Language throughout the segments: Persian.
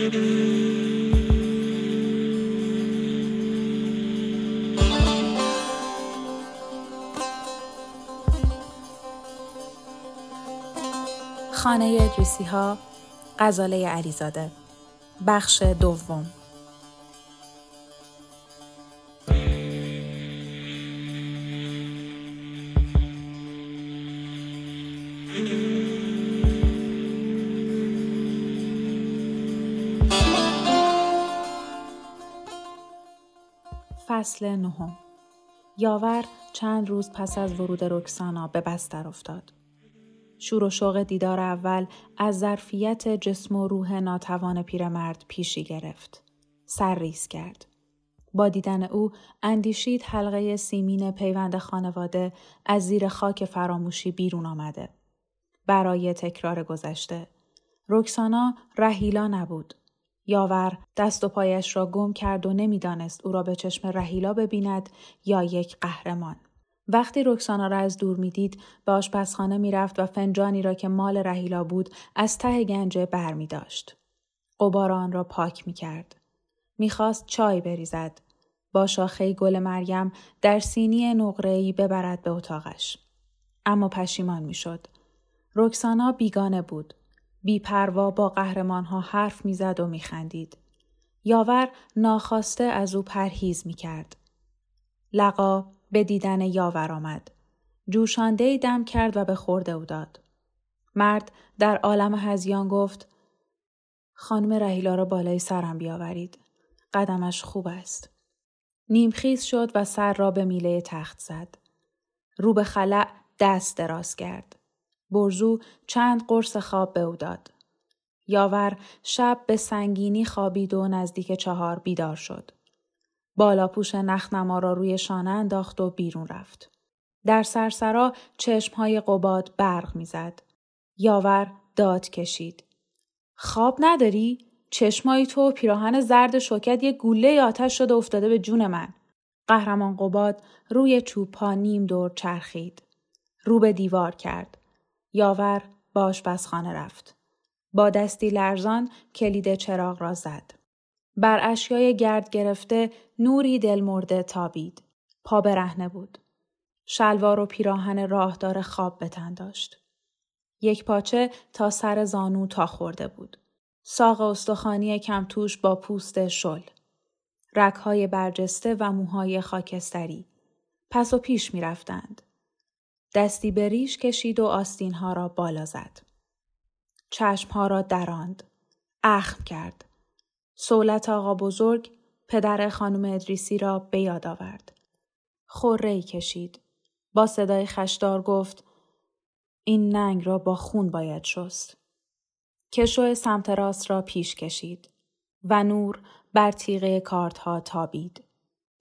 خانه ادریسی ها غزاله علیزاده. بخش دوم. فصل نهم یاور چند روز پس از ورود رکسانا به بستر افتاد. شور و شوق دیدار اول از ظرفیت جسم و روح ناتوان پیرمرد پیشی گرفت. سر ریز کرد. با دیدن او اندیشید حلقه سیمین پیوند خانواده از زیر خاک فراموشی بیرون آمده. برای تکرار گذشته. رکسانا رهیلا نبود. یاور دست و پایش را گم کرد و نمی‌دانست او را به چشم رهیلا ببیند یا یک قهرمان. وقتی رکسانا را از دور می‌دید به آشپزخانه می‌رفت و فنجانی را که مال رهیلا بود از ته گنجه بر می داشت. قبار آن را پاک می کرد. می‌خواست چای بریزد. با شاخه گل مریم در سینی نقره‌ای ببرد به اتاقش. اما پشیمان می‌شد. رکسانا بیگانه بود. بیپروا با قهرمانها حرف می‌زد و میخندید. یاور ناخواسته از او پرهیز می‌کرد. لقا به دیدن یاور آمد. جوشانده دم کرد و به خورده او داد. مرد در عالم هزیان گفت خانم رهیلا را بالای سرم بیاورید. قدمش خوب است. نیمخیز شد و سر را به میله تخت زد. رو به خلع دست دراز کرد. برزو چند قرص خواب به او داد. یاور شب به سنگینی خوابید و نزدیک چهار بیدار شد. بالاپوش نخنما را روی شانه انداخت و بیرون رفت. در سرسرا چشمهای قباد برق می‌زد. یاور داد کشید. خواب نداری؟ چشمایی تو پیراهن زرد شوکت یه گوله آتش شده افتاده به جون من. قهرمان قباد روی چوب پا نیم دور چرخید. رو به دیوار کرد. یاور باش آشپزخانه رفت. با دستی لرزان کلید چراغ را زد. بر اشیای گرد گرفته نوری دلمرده تابید. پا برهنه بود. شلوار و پیراهن راهدار خواب بتن داشت. یک پاچه تا سر زانو تا خورده بود. ساق استخوانی کمتوش با پوست شل. رکهای برجسته و موهای خاکستری. پس و پیش می رفتند. دستی به ریش کشید و آستینها را بالا زد. چشمها را دراند. اخم کرد. سولت آقا بزرگ پدر خانم ادریسی را به یاد آورد. خوره کشید. با صدای خشدار گفت این ننگ را با خون باید شست. کشو سمت راست را پیش کشید و نور بر تیغه کارت ها تابید.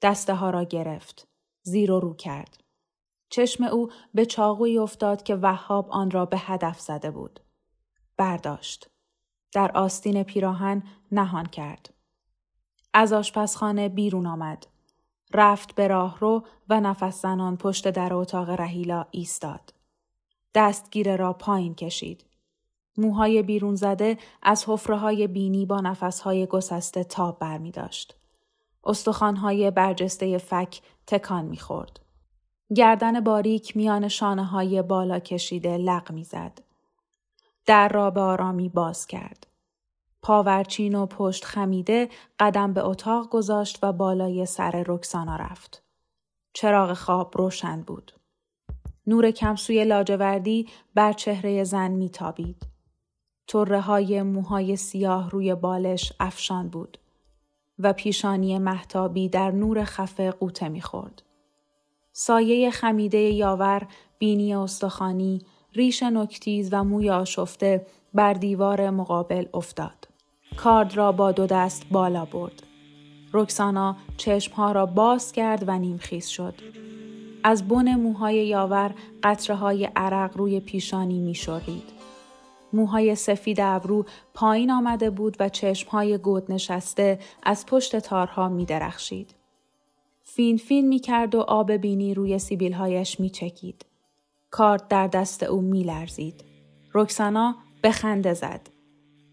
دسته ها را گرفت. زیر و رو کرد. چشم او به چاقوی افتاد که وهاب آن را به هدف زده بود. برداشت. در آستین پیراهن نهان کرد. از آشپزخانه بیرون آمد. رفت به راهرو و نفس زنان پشت در اتاق رهیلا ایستاد. دستگیره را پایین کشید. موهای بیرون زده از حفره های بینی با نفسهای گسسته تاب برمی داشت. استخوانهای برجسته فک تکان می خورد. گردن باریک میان شانه های بالا کشیده لق می زد. در را به آرامی باز کرد. پاورچین و پشت خمیده قدم به اتاق گذاشت و بالای سر رکسانا رفت. چراغ خواب روشن بود. نور کمسوی لاجوردی بر چهره زن میتابید. طره های موهای سیاه روی بالش افشان بود و پیشانی محتابی در نور خفه قوطه می‌خورد. سایه خمیده یاور، بینی استخوانی، ریش نکتیز و موی آشفته بر دیوار مقابل افتاد. کارد را با دو دست بالا برد. رکسانا چشمها را باز کرد و نیمخیز شد. از بن موهای یاور قطره های عرق روی پیشانی می شورید. موهای سفید ابرو پایین آمده بود و چشمهای گود نشسته از پشت تارها می درخشید. فین فین می کرد و آب بینی روی سیبیلهایش می چکید. کارت در دست او می لرزید. رکسانا به خنده زد.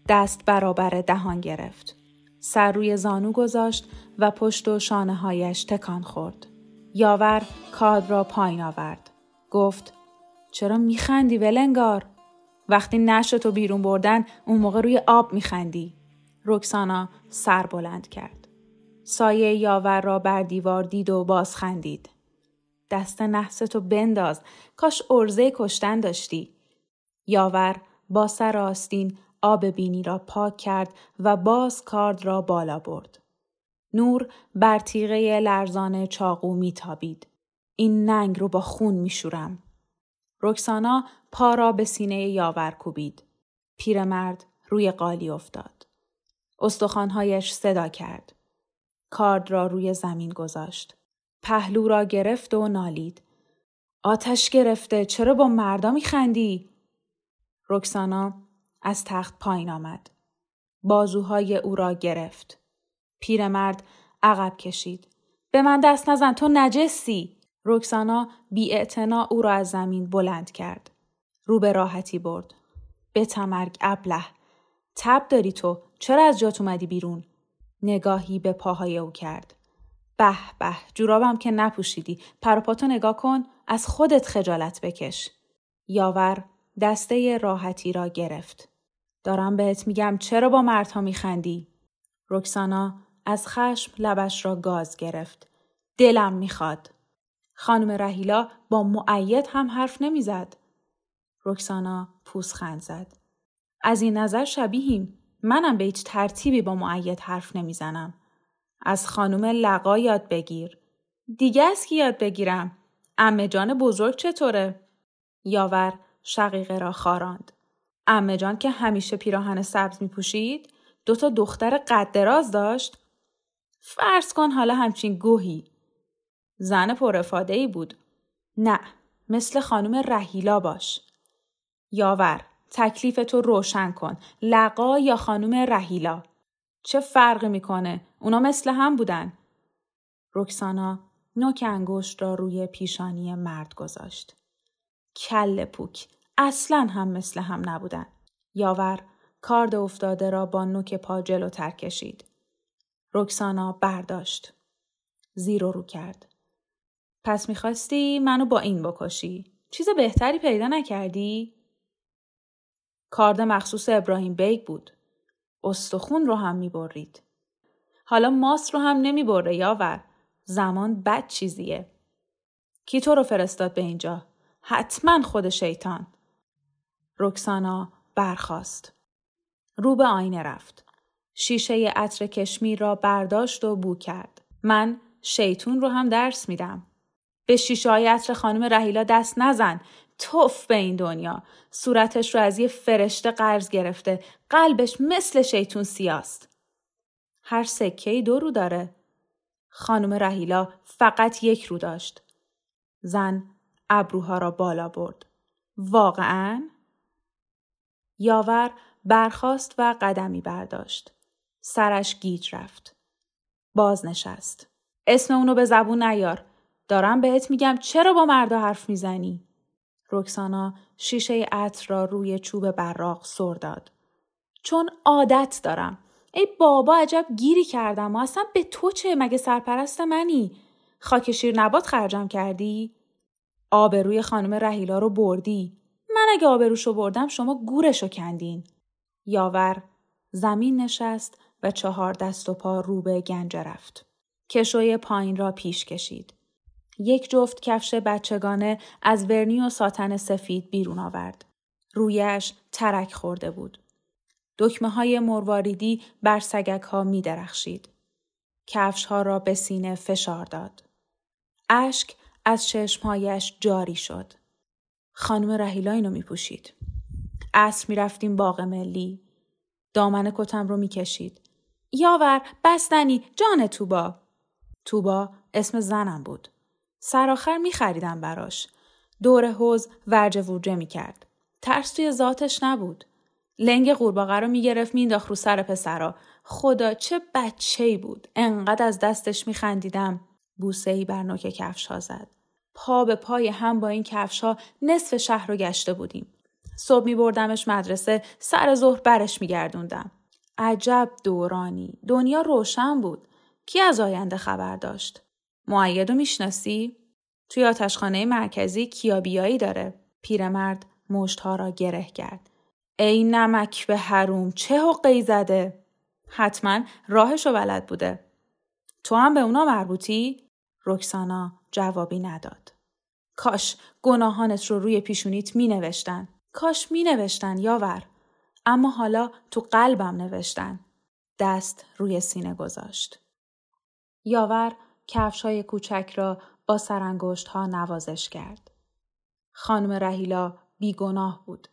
دست برابر دهان گرفت. سر روی زانو گذاشت و پشت و شانه هایش تکان خورد. یاور کاد را پایین آورد. گفت چرا میخندی ولنگار؟ وقتی نشتو بیرون بردن اون موقع روی آب میخندی. رکسانا سر بلند کرد. سایه یاور را بر دیوار دید و باز خندید. دست نحستو بنداز کاش ارزه کشتن داشتی. یاور با سر آستین آب بینی را پاک کرد و باز کارد را بالا برد. نور بر تیغه لرزان چاقو میتابید. این ننگ رو با خون میشورم. رکسانا پا را به سینه یاور کوبید. پیرمرد روی قالی افتاد. استخوانهایش صدا کرد. کارد را روی زمین گذاشت. پهلو را گرفت و نالید. آتش گرفته چرا با مردا میخندی؟ رکسانا از تخت پایین آمد. بازوهای او را گرفت. پیرمرد عقب کشید. به من دست نزن تو نجسی. رکسانا بی او را از زمین بلند کرد. رو به راحتی برد. به تمرگ ابله. تب داری تو. چرا از جات اومدی بیرون؟ نگاهی به پاهای او کرد. به به جورابم که نپوشیدی. پروپاتو نگاه کن. از خودت خجالت بکش. یاور دسته راحتی را گرفت. دارم بهت میگم چرا با مردها میخندی؟ رکسانا از خشم لبش را گاز گرفت. دلم می‌خواد. خانم رهیلا با معید هم حرف نمی‌زد. رکسانا پوسخند زد. از این نظر شبیهیم. منم به هیچ ترتیبی با معید حرف نمی‌زنم. از خانم لقا یاد بگیر. دیگه از کی یاد بگیرم؟ امه جان بزرگ چطوره؟ یاور شقیقه را خاراند. امه جان که همیشه پیراهن سبز می پوشید دو تا دختر قد دراز داشت فرض کن حالا همچین گوهی زن پرفاده ای بود نه مثل خانم رهیلا باش یاور تکلیف تو روشن کن لقا یا خانم رهیلا چه فرقی می‌کنه اونا مثل هم بودن رکسانا نوک انگشت را روی پیشانی مرد گذاشت کل پوک اصلا هم مثل هم نبودن. یاور کارد افتاده را با نوک پا جلوتر کشید. رکسانا برداشت. زیرو رو کرد. پس می‌خواستی منو با این بکشی. چیز بهتری پیدا نکردی؟ کارد مخصوص ابراهیم بیگ بود. استخون رو هم می‌برید. حالا ماست رو هم نمی‌بره یاور. زمان بد چیزیه. کی تو رو فرستاد به اینجا؟ حتما خود شیطان. رکسانا برخاست. رو به آینه رفت. شیشه عطر کشمیر را برداشت و بو کرد. من شیطون رو هم درس میدم. به شیشه های عطر خانم رهیلا دست نزن. توف به این دنیا. صورتش رو از یه فرشته قرض گرفته. قلبش مثل شیطون سیاست. هر سکه دو رو داره. خانم رهیلا فقط یک رو داشت. زن ابروها را بالا برد. واقعا؟ یاور برخاست و قدمی برداشت. سرش گیج رفت. باز نشست. اسم اونو به زبون نیار. دارم بهت میگم چرا با مردا حرف می‌زنی؟ رکسانا شیشه عطر را روی چوب براق سر داد. چون عادت دارم. ای بابا عجب گیری کردم و اصلا به تو چه مگه سرپرست منی؟ خاک شیر نبات خرجم کردی؟ آبروی خانم رهیلا رو بردی. من اگه آبروشو بردم شما گورشو کندین. یاور زمین نشست و چهار دست و پا رو به گنجه رفت. کشوی پایین را پیش کشید. یک جفت کفش بچگانه از ورنی و ساتن سفید بیرون آورد. رویش ترک خورده بود. دکمه های مرواریدی بر سگک ها می درخشید. کفش ها را به سینه فشار داد. اشک از چشمهایش جاری شد. خانم رهیلا اینو می پوشید. عصر می رفتیم باغ ملی. دامن کتم رو می کشید. یاور بستنی جان توبا. توبا اسم زنم بود. سرآخر می خریدم براش. دور حوز ورجه ورجه می کرد. ترس توی ذاتش نبود. لنگ قورباغه رو می‌گرفت مینداخت رو سر پسرا خدا چه بچه ای بود انقدر از دستش میخندیدم بوسه ای بر نوک کفش ها زد پا به پای هم با این کفش ها نصف شهر رو گشته بودیم صبح می بردمش مدرسه سر ظهر برش می گردوندم. عجب دورانی دنیا روشن بود کی از آینده خبر داشت معیدو می‌شناسی توی آتشخانه مرکزی کیابیایی داره پیرمرد مشتها را گره کرد ای نمک به حروم چه حقی زده؟ حتما راهشو بلد بوده. تو هم به اونا مربوطی؟ رکسانا جوابی نداد. کاش گناهانت رو روی پیشونیت می نوشتن. کاش می نوشتن یاور. اما حالا تو قلبم نوشتن. دست روی سینه گذاشت. یاور کفش های کوچک را با سرانگشت ها نوازش کرد. خانم رهیلا بیگناه بود.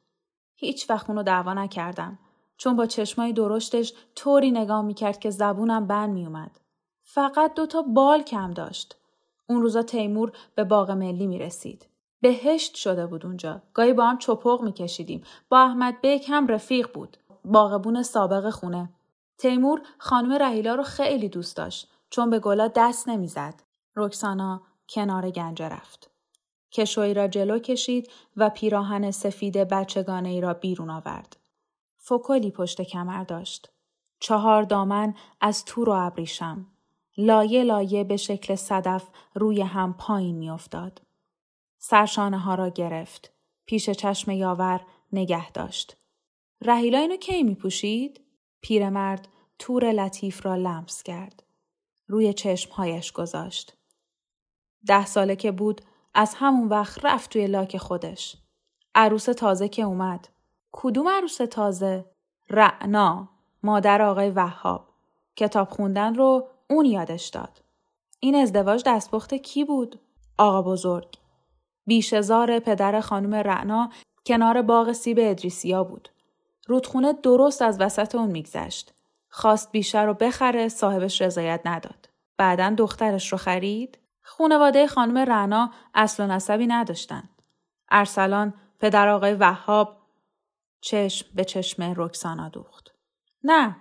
هیچ وقت اونو دعوا نکردم چون با چشمای درشتش طوری نگاه می‌کرد که زبونم بند میومد. فقط دوتا بال کم داشت. اون روزا تیمور به باغ ملی می‌رسید. بهشت شده بود اونجا. گاهی با هم چپق میکشیدیم. با احمد بیک هم رفیق بود. باغبون سابق خونه. تیمور خانم رهیلا رو خیلی دوست داشت چون به گلا دست نمی‌زد. رکسانا کنار گنجه رفت. کشوی را جلو کشید و پیراهن سفید بچگانه ای را بیرون آورد. فکلی پشت کمر داشت. چهار دامن از تور و ابریشم. لایه لایه به شکل صدف روی هم پایین میافتاد. سرشانه ها را گرفت. پیش چشم یاور نگه داشت. رهیلا اینو کی می پوشید؟ پیرمرد تور لطیف را لمس کرد. روی چشمهایش گذاشت. ده ساله که بود از همون وقت رفت توی لاک خودش. عروس تازه که اومد. کدوم عروس تازه؟ رعنا. مادر آقای وهاب. کتاب خوندن رو اون یادش داد. این ازدواج دستپخت کی بود؟ آقا بزرگ. بیشزار پدر خانم رعنا کنار باغ سیب ادریسیا بود. رودخونه درست از وسط اون میگذشت. خواست بیشتر رو بخره صاحبش رضایت نداد. بعدا دخترش رو خرید؟ خونواده خانم رنا اصل و نسبی نداشتند. ارسلان پدر آقای وهاب چشم به چشم رکسانا دوخت. نه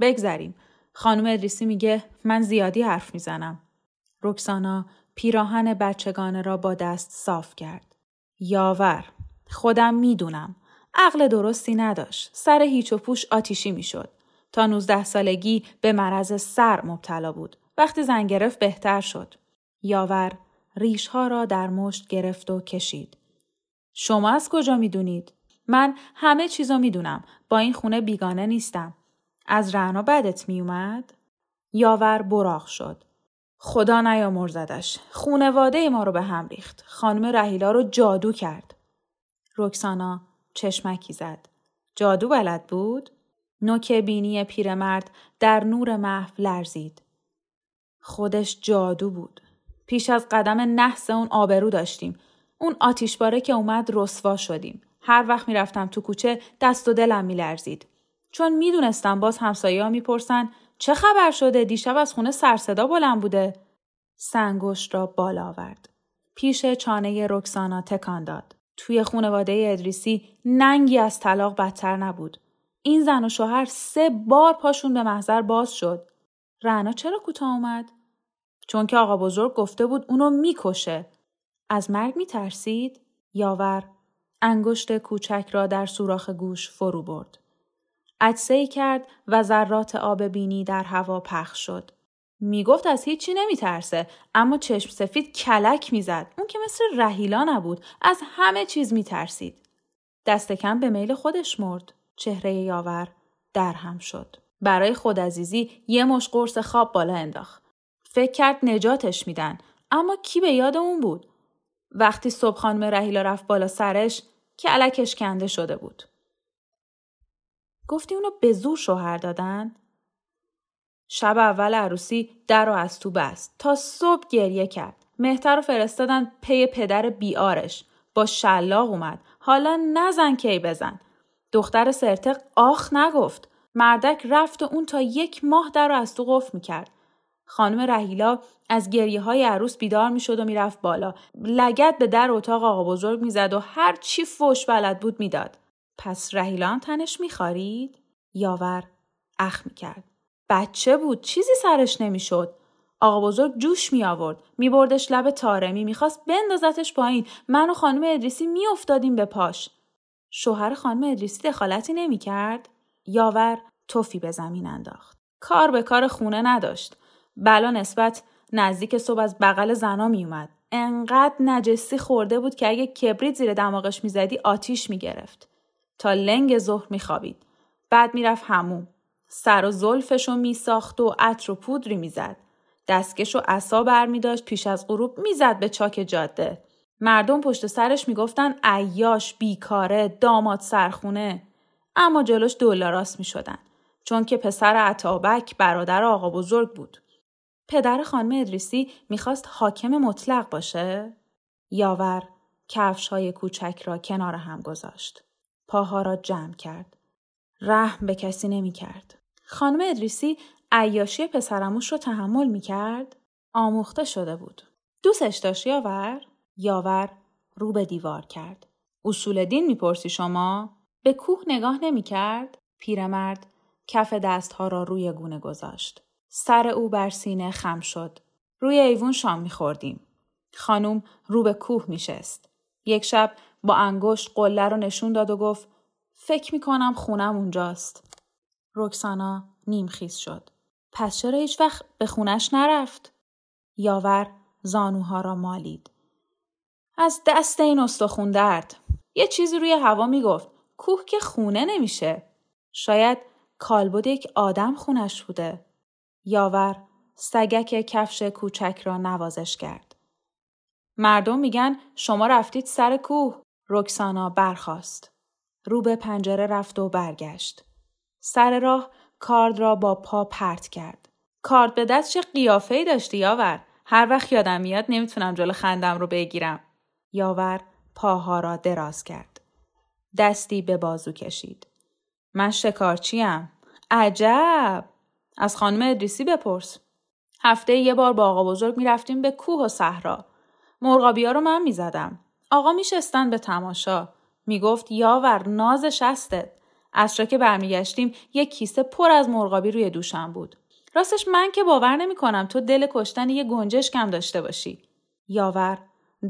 بگذریم. خانم ادریسی میگه من زیادی حرف می‌زنم. رکسانا پیراهن بچگانه را با دست صاف کرد. یاور خودم می‌دونم. عقل درستی نداشت. سر هیچ و پوش آتیشی می‌شد. تا 19 سالگی به مرض سر مبتلا بود. وقتی زن گرفت بهتر شد. یاور ریشها را در مشت گرفت و کشید. شما از کجا می‌دونید؟ من همه چیزو می‌دونم. با این خونه بیگانه نیستم. از رعنا بدت میومد؟ یاور براغ شد. خدا نیامرزدش. خونواده ما رو به هم ریخت. خانم رهیلا رو جادو کرد. رکسانا چشمکی زد. جادو بلد بود؟ نوک بینی پیرمرد در نور محو لرزید. خودش جادو بود. پیش از قدم نحس اون آبرو داشتیم. اون آتیشباره که اومد رسوا شدیم. هر وقت می‌رفتم تو کوچه دست و دلم میلرزید. چون می‌دونستم باز همسایه ها می‌پرسن چه خبر شده دیشب از خونه سرصدا بلند بوده؟ سنگشت را بالا آورد. پیش چانه رکسانا تکان داد. توی خونواده ادریسی ننگی از طلاق بدتر نبود. این زن و شوهر سه بار پاشون به محضر باز شد. رعنا چرا کوتاه اومد؟ چون که آقا بزرگ گفته بود اونو می‌کشه. از مرگ میترسید؟ یاور انگشت کوچک را در سوراخ گوش فرو برد. عدسه کرد و ذرات آب بینی در هوا پخش شد. می‌گفت از هیچی نمیترسه اما چشم سفید کلک می‌زد اون که مثل رهیلا نبود از همه چیز میترسید دست کم به میل خودش مرد چهره یاور در هم شد. برای خودعزیزی یه مش قرص خواب بالا انداخت. فکر کرد نجاتش میدن اما کی به یاد اون بود؟ وقتی صبح خانم رهیلا رفت بالا سرش که علکش کنده شده بود. گفتی اونو به زور شوهر دادن؟ شب اول عروسی در رو از تو بست. تا صبح گریه کرد. مهتر رو فرستادن پی پدر بیارش. با شلاق اومد. حالا نزن کی بزن. دختر سرتق آخ نگفت. مردک رفت و اون تا یک ماه در رو از تو قفل می‌کرد. خانم رهیلا از گریه های عروس بیدار می‌شد و می‌رفت بالا. لگت به در اتاق آقا بزرگ می‌زد و هر چی فوش بلد بود می‌داد. پس رهیلا هم تنش میخارید؟ یاور اخ می‌کرد. بچه بود چیزی سرش نمی‌شد. آقا بزرگ جوش می آورد می بردش لب تارمی می‌خواست بندازتش پایین. من و خانم ادریسی میافتادیم به پاش. شوهر خانم ادریسی دخالتی نمی‌کرد؟ یاور توفی به زمین انداخت. کار به کار خونه نداشت. بلا نسبت نزدیک صبح از بغل زنا میومد انقدر نجسی خورده بود که اگه کبریت زیر دماغش می‌زدی آتیش می‌گرفت. تا لنگ ظهر میخوابید. بعد می‌رفت هموم سر و زلفش رو میساخت و عطر و پودری می‌زد. دستکش و عصا برمیداشت پیش از غروب می‌زد به چاک جاده. مردم پشت سرش می‌گفتن عیاش بیکاره داماد سرخونه. اما جلوش دولاراست می‌شدن چون که پسر عطابک برادر آقا بزرگ بود. پدر خانم ادریسی می‌خواست حاکم مطلق باشه؟ یاور کفش های کوچک را کنار هم گذاشت. پاها را جمع کرد. رحم به کسی نمی‌کرد. خانم ادریسی عیاشی پسرموش رو تحمل می‌کرد؟ آموخته شده بود. دوستش داشت یاور؟ یاور رو به دیوار کرد. اصول دین می‌پرسی شما؟ به کوه نگاه نمی‌کرد؟ پیرمرد کف دستها را روی گونه گذاشت. سر او بر سینه خم شد. روی ایوون شام میخوردیم. خانوم رو به کوه میشست. یک شب با انگشت قله رو نشون داد و گفت فکر می‌کنم خونم اونجاست رکسانا نیمخیز شد. پس چرا هیچ وقت به خونش نرفت؟ یاور زانوها را مالید. از دست این استخون درد. یه چیزی روی هوا می‌گفت. کوه که خونه نمیشه. شاید کالبد یک آدم خونش بوده. یاور سگک کفش کوچک را نوازش کرد. مردم میگن شما رفتید سر کوه. رکسانا برخاست. رو به پنجره رفت و برگشت. سر راه کارد را با پا پرت کرد. کارد به دست چه قیافه ای داشتی یاور؟ هر وقت یادم میاد نمی‌تونم جلو خندم رو بگیرم. یاور پاها را دراز کرد. دستی به بازو کشید. من شکارچیم. عجب! از خانم ادریسی بپرس. هفته یه بار با آقا بزرگ می‌رفتیم به کوه و صحرا. مرغابی ها رو من می‌زدم. آقا میشستن به تماشا. می‌گفت یاور نازش هستت. اصرا که برمیگشتیم یک کیسه پر از مرغابی روی دوشم بود. راستش من که باور نمی کنم تو دل کشتن یه گنجش کم داشته باشی. یاور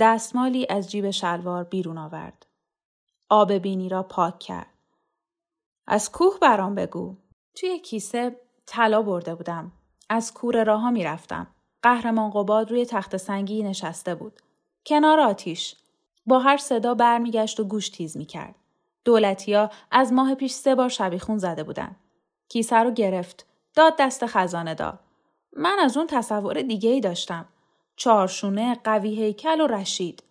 دستمالی از جیب شلوار بیرون آورد. آب بینی را پاک کرد. از کوه برام بگو. توی کیسه طلا برده بودم. از کور راها می‌رفتم. قهرمان قباد روی تخت سنگی نشسته بود. کنار آتیش. با هر صدا برمیگشت و گوش تیز می‌کرد. دولتیا از ماه پیش سه بار شبیخون زده بودن. کیسه رو گرفت. داد دست خزانه دار. من از اون تصور دیگه ای داشتم. چارشونه، قوی هیکل و رشید.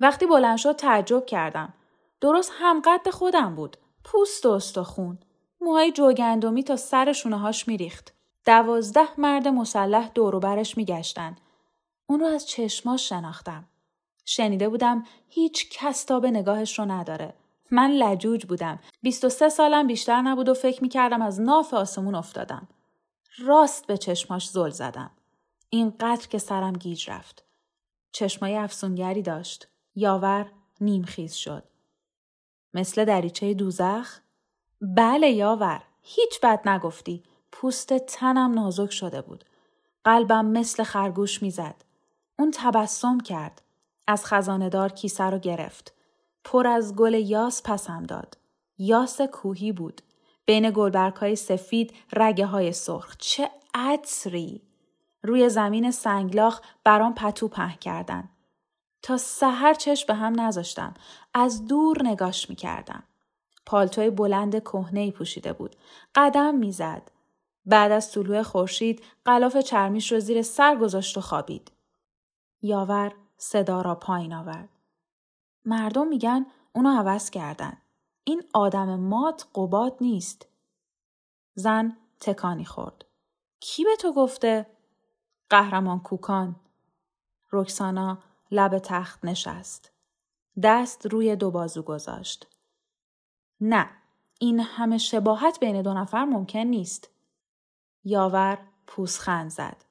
وقتی بلند شد تعجب کردم. درست همقد خودم بود. پوست و استخون. موهای جوگندمی تا سر شونه هاش میریخت. دوازده مرد مسلح دورو برش میگشتن. اون رو از چشماش شناختم. شنیده بودم هیچ کس به نگاهش رو نداره. من لجوج بودم. 23 سالم بیشتر نبود و فکر می‌کردم از ناف آسمون افتادم. راست به چشماش زل زدم. اینقدر که سرم گیج رفت. چشمای افسونگری داشت. یاور نیمخیز شد. مثل دریچه دوزخ؟ بله یاور. هیچ بد نگفتی. پوست تنم نازک شده بود. قلبم مثل خرگوش می‌زد. اون تبسم کرد. از خزاندار کیسه رو گرفت. پر از گل یاس پسم داد. یاس کوهی بود. بین گلبرگ های سفید رگه های سرخ. چه عطری! روی زمین سنگلاخ برام پتو په کردن. تا سحر چشم به هم نذاشتم. از دور نگاش می کردم. پالتوی بلند کهنه پوشیده بود. قدم می‌زد. بعد از طلوع خورشید غلاف چرمیش رو زیر سر گذاشت و خوابید. یاور صدا را پایین آورد. مردم میگن اونو عوض کردن. این آدم مات قباد نیست. زن تکانی خورد. کی به تو گفته؟ قهرمان کوکان. رکسانا لب تخت نشست. دست روی دو بازو گذاشت. نه، این همه شباهت بین دو نفر ممکن نیست. یاور پوسخند زد.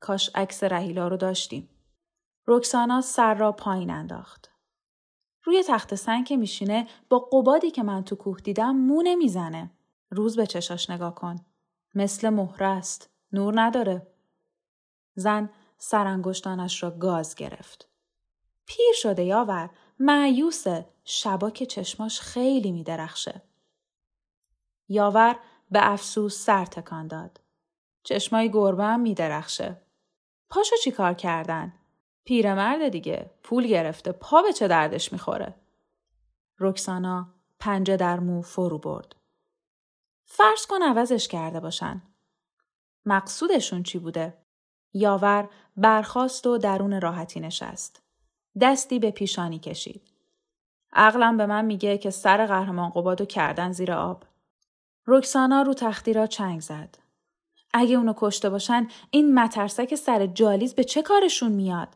کاش عکس رهیلا رو داشتیم. رکسانا سر را پایین انداخت. روی تخت سنگ که میشینه با قبادی که من تو کوه دیدم مو نمی‌زنه. روز به چشاش نگاه کن. مثل مهره است. نور نداره. زن سرانگشتانش را گاز گرفت. پیر شده یاور. معیوسه. شبا که چشماش خیلی میدرخشه. یاور به افسوس سر تکان داد. چشمای گربه هم میدرخشه. پاشو چی کار کردن؟ پیرمرد دیگه. پول گرفته. پا به چه دردش می‌خوره؟ رکسانا پنجه در مو فرو برد. فرض کن عوضش کرده باشن. مقصودشون چی بوده؟ یاور برخاست و درون راحتی نشست. دستی به پیشانی کشید. عقلم به من میگه که سر قهرمان قبادو کردن زیر آب. رکسانا رو تختی را چنگ زد. اگه اونو کشته باشن این مترسک سر جالیز به چه کارشون میاد؟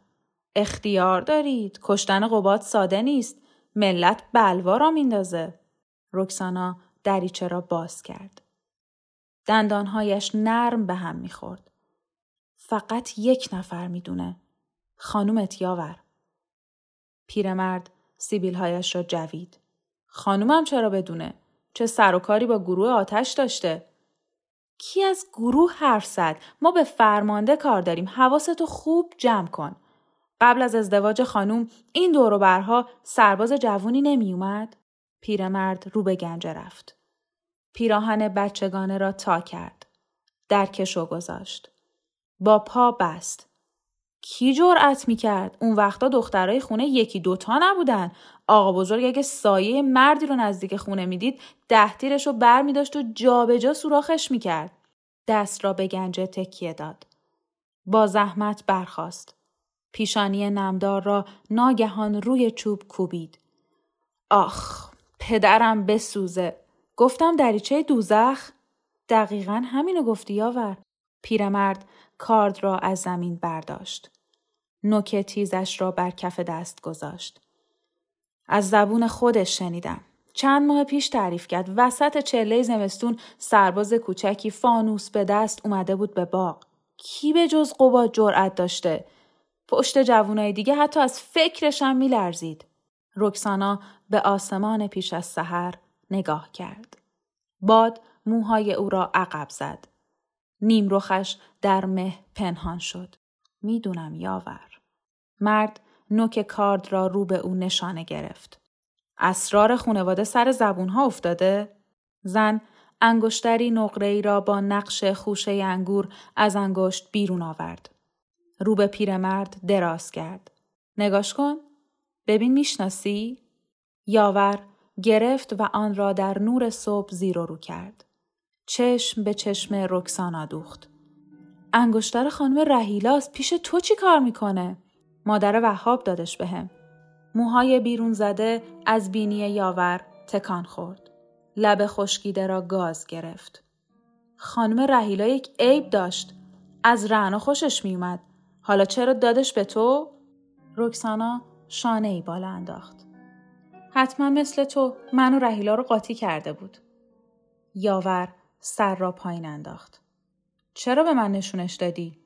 اختیار دارید. کشتن قباد ساده نیست. ملت بلوا را میندازه. رکسانا دریچه را باز کرد. دندانهایش نرم به هم می‌خورد. فقط یک نفر می‌دونه. خانومت یاور. پیرمرد سیبیلهایش را جوید. خانومم چرا بدونه؟ چه سر و کاری با گروه آتش داشته؟ کی از گروه حرف زد؟ ما به فرمانده کار داریم. حواستو خوب جمع کن. قبل از ازدواج خانوم این دوروبرها سرباز جوونی نمی اومد؟ پیرمرد رو به گنجه رفت. پیراهن بچگانه را تا کرد. درکشو گذاشت. با پا بست. کی جرأت می کرد؟ اون وقتا دخترای خونه یکی دوتا نبودن. آقا بزرگ اگه سایه مردی رو نزدیک خونه می‌دید ده تیرش رو بر می داشت و جابجا سوراخش می کرد. دست را به گنجه تکیه داد. با زحمت برخاست. پیشانی نمدار را ناگهان روی چوب کوبید. آخ پدرم بسوزه. گفتم دریچه دوزخ؟ دقیقا همینو گفتی یاور. پیرمرد کارد را از زمین برداشت. نوک تیزش را بر کف دست گذاشت. از زبون خودش شنیدم. چند ماه پیش تعریف کرد وسط چله زمستون سرباز کوچکی فانوس به دست اومده بود به باغ. کی به جز قباد جرأت داشته؟ پشت جوونای دیگه حتی از فکرشم میلرزید. رکسانا به آسمان پیش از سحر نگاه کرد. باد موهای او را عقب زد. نیم رخش در مه پنهان شد. می‌دونم یاور. مرد نوک کارد را رو به او نشانه گرفت. اسرار خونواده سر زبونها افتاده؟ زن انگشتری نقره ای را با نقش خوشه انگور از انگشت بیرون آورد. رو به پیرمرد دراز کرد. نگاش کن. ببین می‌شناسی؟ یاور گرفت و آن را در نور صبح زیر رو کرد. چشم به چشم رکسانا دوخت. انگشتر خانم رهیلاست پیش تو چی کار می‌کنه؟ مادر وهاب دادش بهم. موهای بیرون زده از بینی یاور تکان خورد. لب خشکیده را گاز گرفت. خانم رهیلا یک عیب داشت. از رعنا خوشش میومد. حالا چرا دادش به تو؟ رکسانا شانه ای بالا انداخت. حتما مثل تو من و رهیلا رو قاطی کرده بود. یاور سر را پایین انداخت. چرا به من نشونش دادی؟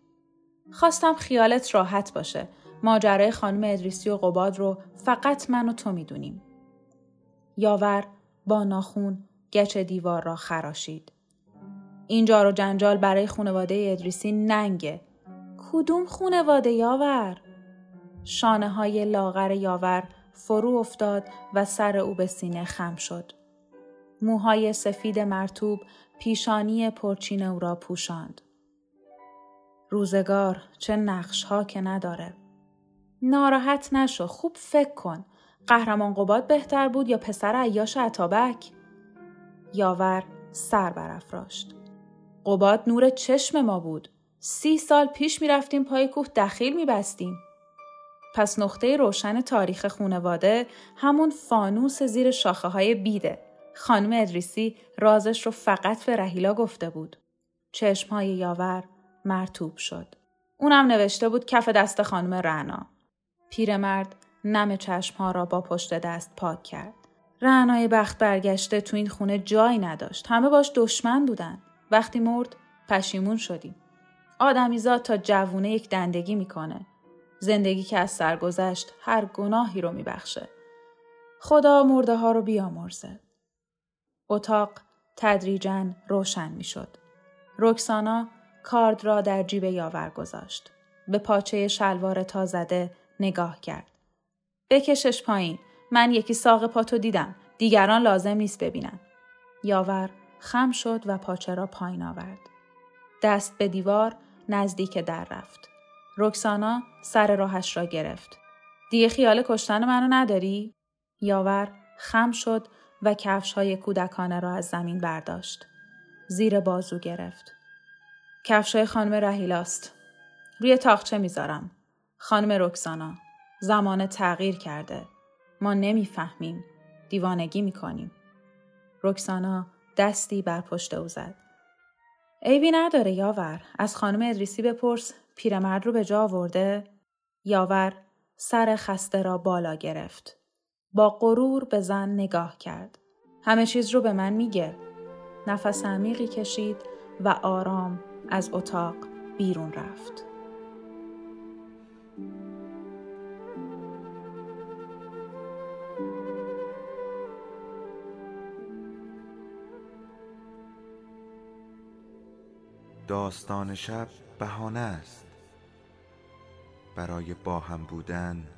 خواستم خیالت راحت باشه. ماجرای خانم ادریسی و قباد رو فقط من و تو می‌دونیم. یاور با ناخون گچ دیوار را خراشید. اینجا رو جنجال برای خونواده ادریسی ننگه. کدوم خونواده یاور؟ شانه های لاغر یاور فرو افتاد و سر او به سینه خم شد. موهای سفید مرتوب پیشانی پرچین او را پوشاند. روزگار چه نقش ها که نداره. ناراحت نشو خوب فکر کن. قهرمان قباد بهتر بود یا پسر عیاش عطابک؟ یاور سر برافراشت. قباد نور چشم ما بود. سی سال پیش می‌رفتیم پای کوه دخیل میبستیم. پس نقطه روشن تاریخ خونواده همون فانوس زیر شاخه های بیده. خانم ادریسی رازش رو فقط به رهیلا گفته بود. چشمهای یاور مرتوب شد. اونم نوشته بود کف دست خانم رعنا. پیرمرد نم چشمها را با پشت دست پاک کرد. رعنای بخت برگشته تو این خونه جایی نداشت. همه باش دشمن بودن. وقتی مرد پشیمون شدیم. آدمیزاد تا جوونه یک دندگی می‌کنه. زندگی که از سر گذشت هر گناهی رو میبخشه. خدا مرده ها رو بیامرزه. اتاق تدریجا روشن می‌شد. رکسانا کارد را در جیب یاور گذاشت. به پاچه شلوار تا زده نگاه کرد. بکشش پایین. من یکی ساق پاتو دیدم. دیگران لازم نیست ببینن. یاور خم شد و پاچه را پایین آورد. دست به دیوار نزدیک در رفت. رکسانا سر راهش را گرفت. دیگه خیال کشتن منو نداری؟ یاور خم شد و کفش های کودکانه را از زمین برداشت. زیر بازو گرفت. کفش های خانم رهیلاست. روی تاخچه می‌ذارم. خانم رکسانا. زمان تغییر کرده. ما نمی‌فهمیم. دیوانگی می‌کنیم. رکسانا دستی بر پشت او زد. عیبی نداره یاور. از خانم ادریسی بپرس پیرمرد رو به جا آورده؟ یاور سر خسته را بالا گرفت. با غرور به زن نگاه کرد. همه چیز رو به من میگه. نفس عمیقی کشید و آرام از اتاق بیرون رفت. داستان شب بهانه است برای با هم بودن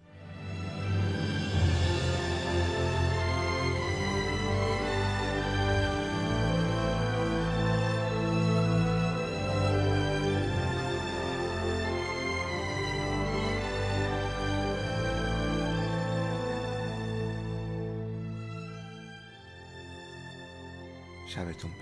شبتون بخیر